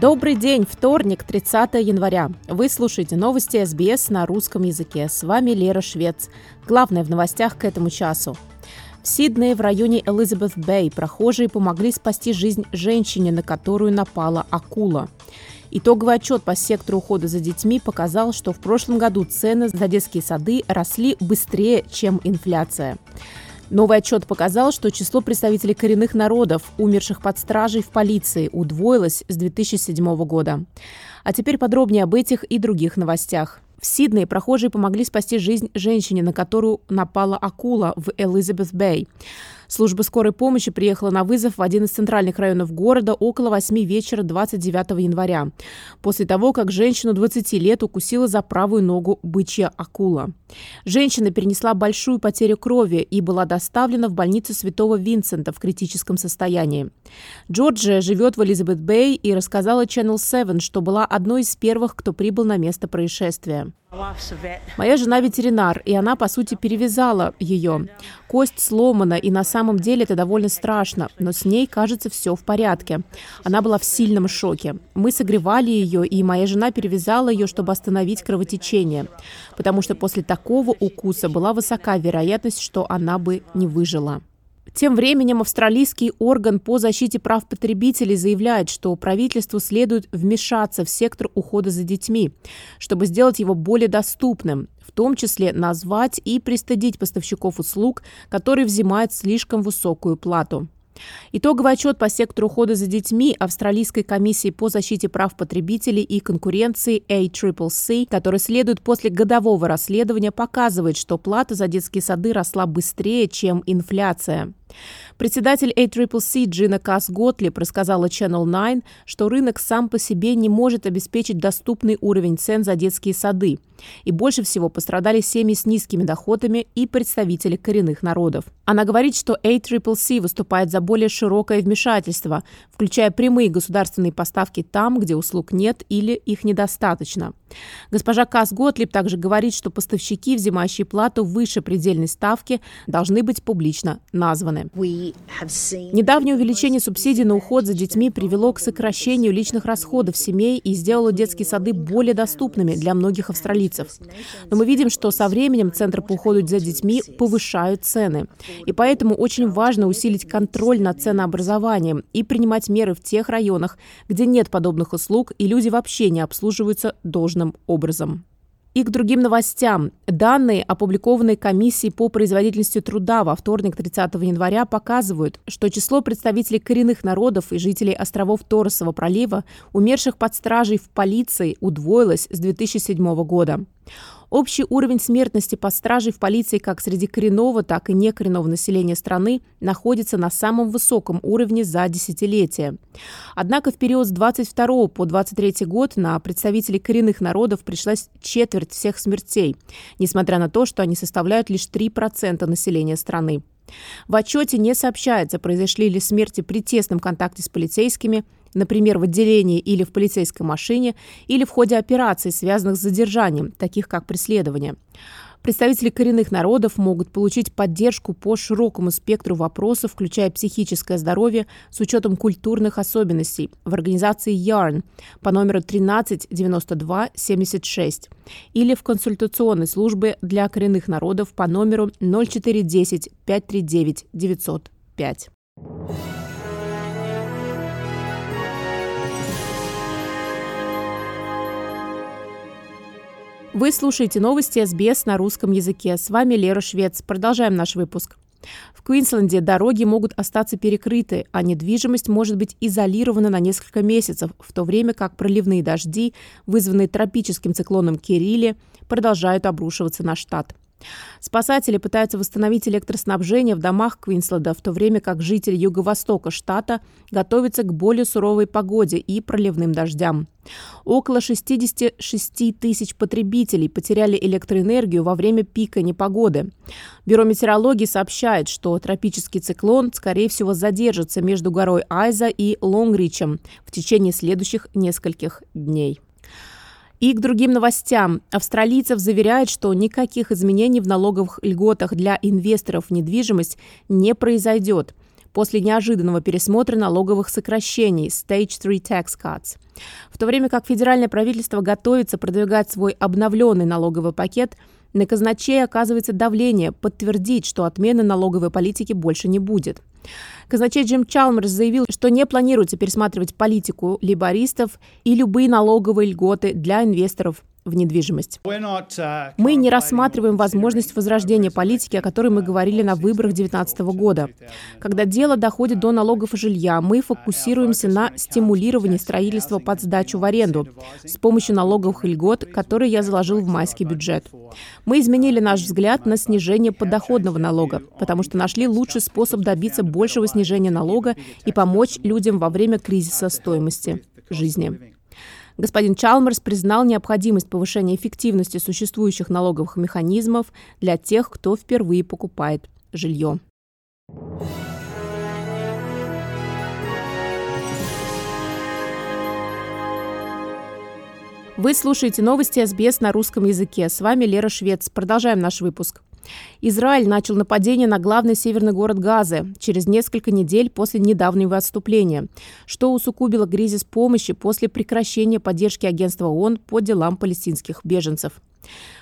Добрый день, вторник, 30 января. Вы слушаете новости СБС на русском языке. С вами Лера Швец. Главное в новостях к этому часу. В Сиднее в районе Элизабет-Бэй прохожие помогли спасти жизнь женщине, на которую напала акула. Итоговый отчет по сектору ухода за детьми показал, что в прошлом году цены за детские сады росли быстрее, чем инфляция. Новый отчет показал, что число представителей коренных народов, умерших под стражей в полиции, удвоилось с 2007 года. А теперь подробнее об этих и других новостях. В Сиднее прохожие помогли спасти жизнь женщине, на которую напала акула в Элизабет-Бэй. Служба скорой помощи приехала на вызов в один из центральных районов города около 8 вечера 29 января, после того, как женщину 20 лет укусила за правую ногу бычья акула. Женщина перенесла большую потерю крови и была доставлена в больницу Святого Винсента в критическом состоянии. Джорджия живет в Элизабет-Бэй и рассказала Channel 7, что была одной из первых, кто прибыл на место происшествия. Моя жена ветеринар, и она, по сути, перевязала ее. Кость сломана, и на самом деле это довольно страшно, но с ней, кажется, все в порядке. Она была в сильном шоке. Мы согревали ее, и моя жена перевязала ее, чтобы остановить кровотечение, потому что после такого укуса была высока вероятность, что она бы не выжила. Тем временем австралийский орган по защите прав потребителей заявляет, что правительству следует вмешаться в сектор ухода за детьми, чтобы сделать его более доступным, в том числе назвать и пристыдить поставщиков услуг, которые взимают слишком высокую плату. Итоговый отчет по сектору ухода за детьми Австралийской комиссии по защите прав потребителей и конкуренции ACCC, который следует после годового расследования, показывает, что плата за детские сады росла быстрее, чем инфляция. Председатель ACCC Джина Касс Готлиб рассказала Channel 9, что рынок сам по себе не может обеспечить доступный уровень цен за детские сады. И больше всего пострадали семьи с низкими доходами и представители коренных народов. Она говорит, что ACCC выступает за более широкое вмешательство, включая прямые государственные поставки там, где услуг нет или их недостаточно. Госпожа Касс Готлиб также говорит, что поставщики, взимающие плату выше предельной ставки, должны быть публично названы. Недавнее увеличение субсидий на уход за детьми привело к сокращению личных расходов семей и сделало детские сады более доступными для многих австралийцев. Но мы видим, что со временем Центры по уходу за детьми повышают цены. И поэтому очень важно усилить контроль над ценообразованием и принимать меры в тех районах, где нет подобных услуг и люди вообще не обслуживаются должным образом. И к другим новостям. Данные, опубликованные комиссией по производительности труда во вторник 30 января, показывают, что число представителей коренных народов и жителей островов Торосового пролива, умерших под стражей в полиции, удвоилось с 2007 года. Общий уровень смертности по страже в полиции как среди коренного, так и некоренного населения страны находится на самом высоком уровне за десятилетие. Однако в период с 22 по 23 год на представителей коренных народов пришлась четверть всех смертей, несмотря на то, что они составляют лишь 3% населения страны. В отчете не сообщается, произошли ли смерти при тесном контакте с полицейскими, например, в отделении или в полицейской машине, или в ходе операций, связанных с задержанием, таких как преследование. Представители коренных народов могут получить поддержку по широкому спектру вопросов, включая психическое здоровье с учетом культурных особенностей в организации YARN по номеру 13 92 76 или в консультационной службе для коренных народов по номеру 0410 539 905. Вы слушаете новости СБС на русском языке. С вами Лера Швец. Продолжаем наш выпуск. В Квинсленде дороги могут остаться перекрыты, а недвижимость может быть изолирована на несколько месяцев, в то время как проливные дожди, вызванные тропическим циклоном Кирилли, продолжают обрушиваться на штат. Спасатели пытаются восстановить электроснабжение в домах Квинсленда, в то время как жители юго-востока штата готовятся к более суровой погоде и проливным дождям. Около 66 тысяч потребителей потеряли электроэнергию во время пика непогоды. Бюро метеорологии сообщает, что тропический циклон, скорее всего, задержится между горой Айза и Лонгричем в течение следующих нескольких дней. И к другим новостям. Австралийцев заверяют, что никаких изменений в налоговых льготах для инвесторов в недвижимость не произойдет после неожиданного пересмотра налоговых сокращений Stage 3 Tax Cuts. В то время как федеральное правительство готовится продвигать свой обновленный налоговый пакет, на казначей оказывается давление подтвердить, что отмены налоговой политики больше не будет. Казначей Джим Чалмерс заявил, что не планируется пересматривать политику либористов и любые налоговые льготы для инвесторов в недвижимость. Uh, мы не рассматриваем возможность возрождения политики, о которой мы говорили на выборах 2019 года. Когда дело доходит до налогов и жилья, мы фокусируемся на стимулировании строительства под сдачу в аренду с помощью налоговых льгот, которые я заложил в майский бюджет. Мы изменили наш взгляд на снижение подоходного налога, потому что нашли лучший способ добиться большего снижения налога и помочь людям во время кризиса стоимости жизни. Господин Чалмерс признал необходимость повышения эффективности существующих налоговых механизмов для тех, кто впервые покупает жилье. Вы слушаете новости СБС на русском языке. С вами Лера Швец. Продолжаем наш выпуск. Израиль начал нападение на главный северный город Газы через несколько недель после недавнего отступления, что усугубило кризис помощи после прекращения поддержки агентства ООН по делам палестинских беженцев.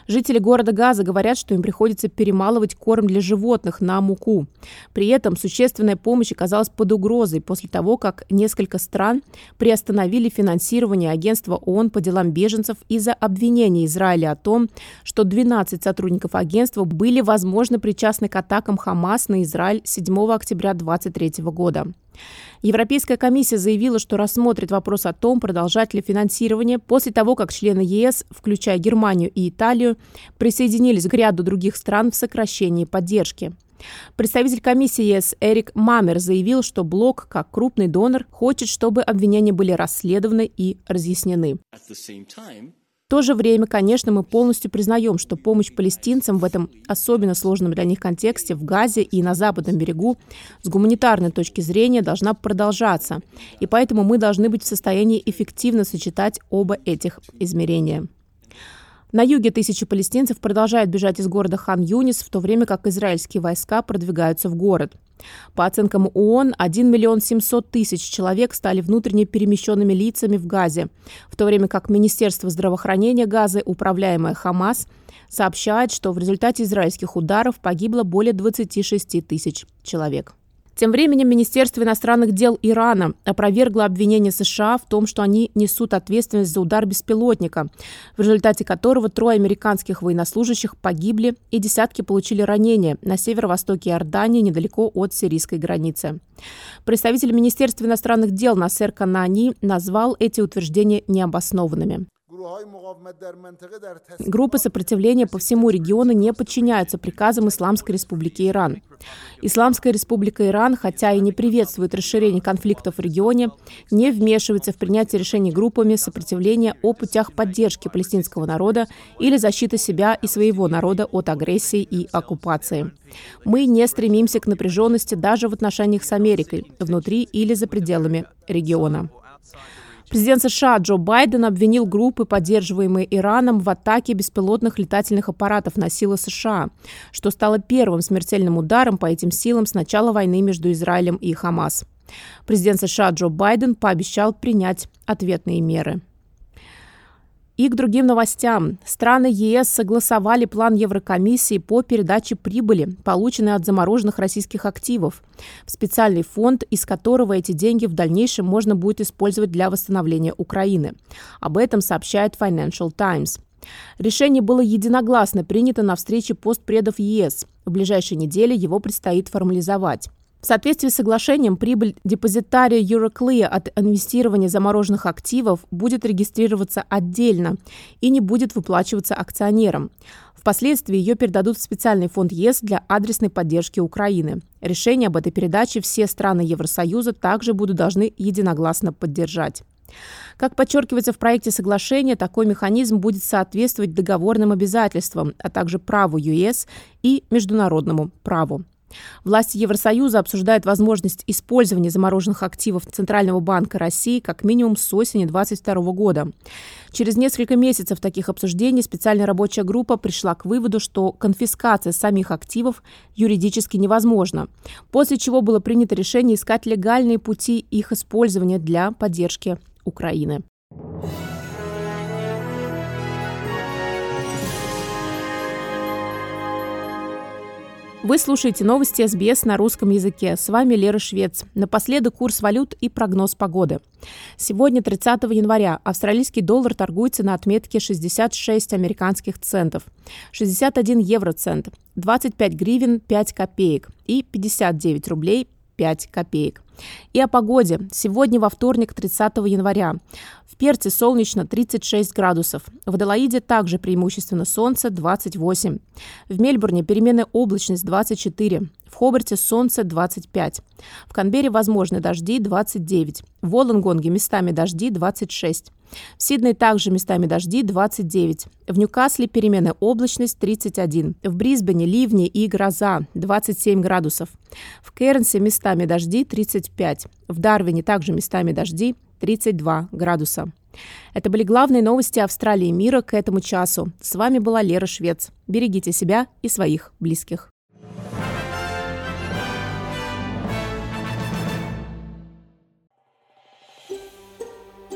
Жители города Газа говорят, что им приходится перемалывать корм для животных на муку. При этом существенная помощь оказалась под угрозой после того, как несколько стран приостановили финансирование агентства ООН по делам беженцев из-за обвинения Израиля о том, что 12 сотрудников агентства были, возможно, причастны к атакам Хамас на Израиль 7 октября 2023 года. Европейская комиссия заявила, что рассмотрит вопрос о том, продолжать ли финансирование после того, как члены ЕС, включая Германию и Италию, присоединились к ряду других стран в сокращении поддержки. Представитель комиссии ЕС Эрик Мамер заявил, что блок, как крупный донор, хочет, чтобы обвинения были расследованы и разъяснены то же время, конечно, мы полностью признаем, что помощь палестинцам в этом особенно сложном для них контексте в Газе и на западном берегу с гуманитарной точки зрения должна продолжаться. И поэтому мы должны быть в состоянии эффективно сочетать оба этих измерения. На юге тысячи палестинцев продолжают бежать из города Хан-Юнис, в то время как израильские войска продвигаются в город. По оценкам ООН, 1 миллион 700 тысяч человек стали внутренне перемещенными лицами в Газе, в то время как Министерство здравоохранения Газы, управляемое Хамас, сообщает, что в результате израильских ударов погибло более 26 тысяч человек. Тем временем Министерство иностранных дел Ирана опровергло обвинение США в том, что они несут ответственность за удар беспилотника, в результате которого трое американских военнослужащих погибли и десятки получили ранения на северо-востоке Иордании, недалеко от сирийской границы. Представитель Министерства иностранных дел Насер Канани назвал эти утверждения необоснованными. Группы сопротивления по всему региону не подчиняются приказам Исламской Республики Иран. Исламская Республика Иран, хотя и не приветствует расширение конфликтов в регионе, не вмешивается в принятие решений группами сопротивления о путях поддержки палестинского народа или защиты себя и своего народа от агрессии и оккупации. Мы не стремимся к напряженности даже в отношениях с Америкой, внутри или за пределами региона. Президент США Джо Байден обвинил группы, поддерживаемые Ираном, в атаке беспилотных летательных аппаратов на силы США, что стало первым смертельным ударом по этим силам с начала войны между Израилем и Хамас. Президент США Джо Байден пообещал принять ответные меры. И к другим новостям. Страны ЕС согласовали план Еврокомиссии по передаче прибыли, полученной от замороженных российских активов, в специальный фонд, из которого эти деньги в дальнейшем можно будет использовать для восстановления Украины. Об этом сообщает Financial Times. Решение было единогласно принято на встрече постпредов ЕС. В ближайшей неделе его предстоит формализовать. В соответствии с соглашением, прибыль депозитария Euroclear от инвестирования замороженных активов будет регистрироваться отдельно и не будет выплачиваться акционерам. Впоследствии ее передадут в специальный фонд ЕС для адресной поддержки Украины. Решение об этой передаче все страны Евросоюза также будут должны единогласно поддержать. Как подчеркивается в проекте соглашения, такой механизм будет соответствовать договорным обязательствам, а также праву ЮЭС и международному праву. Власти Евросоюза обсуждают возможность использования замороженных активов Центрального банка России как минимум с осени 2022 года. Через несколько месяцев таких обсуждений специальная рабочая группа пришла к выводу, что конфискация самих активов юридически невозможна, после чего было принято решение искать легальные пути их использования для поддержки Украины. Вы слушаете новости СБС на русском языке. С вами Лера Швец. Напоследок курс валют и прогноз погоды. Сегодня, 30 января, австралийский доллар торгуется на отметке 66 американских центов, 61 евроцент, 25 гривен 5 копеек и 59 рублей 5 копеек. И о погоде. Сегодня во вторник, 30 января. В Перте солнечно 36 градусов. В Аделаиде также преимущественно солнце 28. В Мельбурне переменная облачность 24. В Хобарте солнце 25. В Канберре возможны дожди 29. В Волонгонге местами дожди 26. В Сиднее также местами дожди 29. В Ньюкасле переменная облачность 31. В Брисбене ливни и гроза 27 градусов. В Кернсе местами дожди 35. В Дарвине также местами дожди 32 градуса. Это были главные новости Австралии и мира к этому часу. С вами была Лера Швец. Берегите себя и своих близких.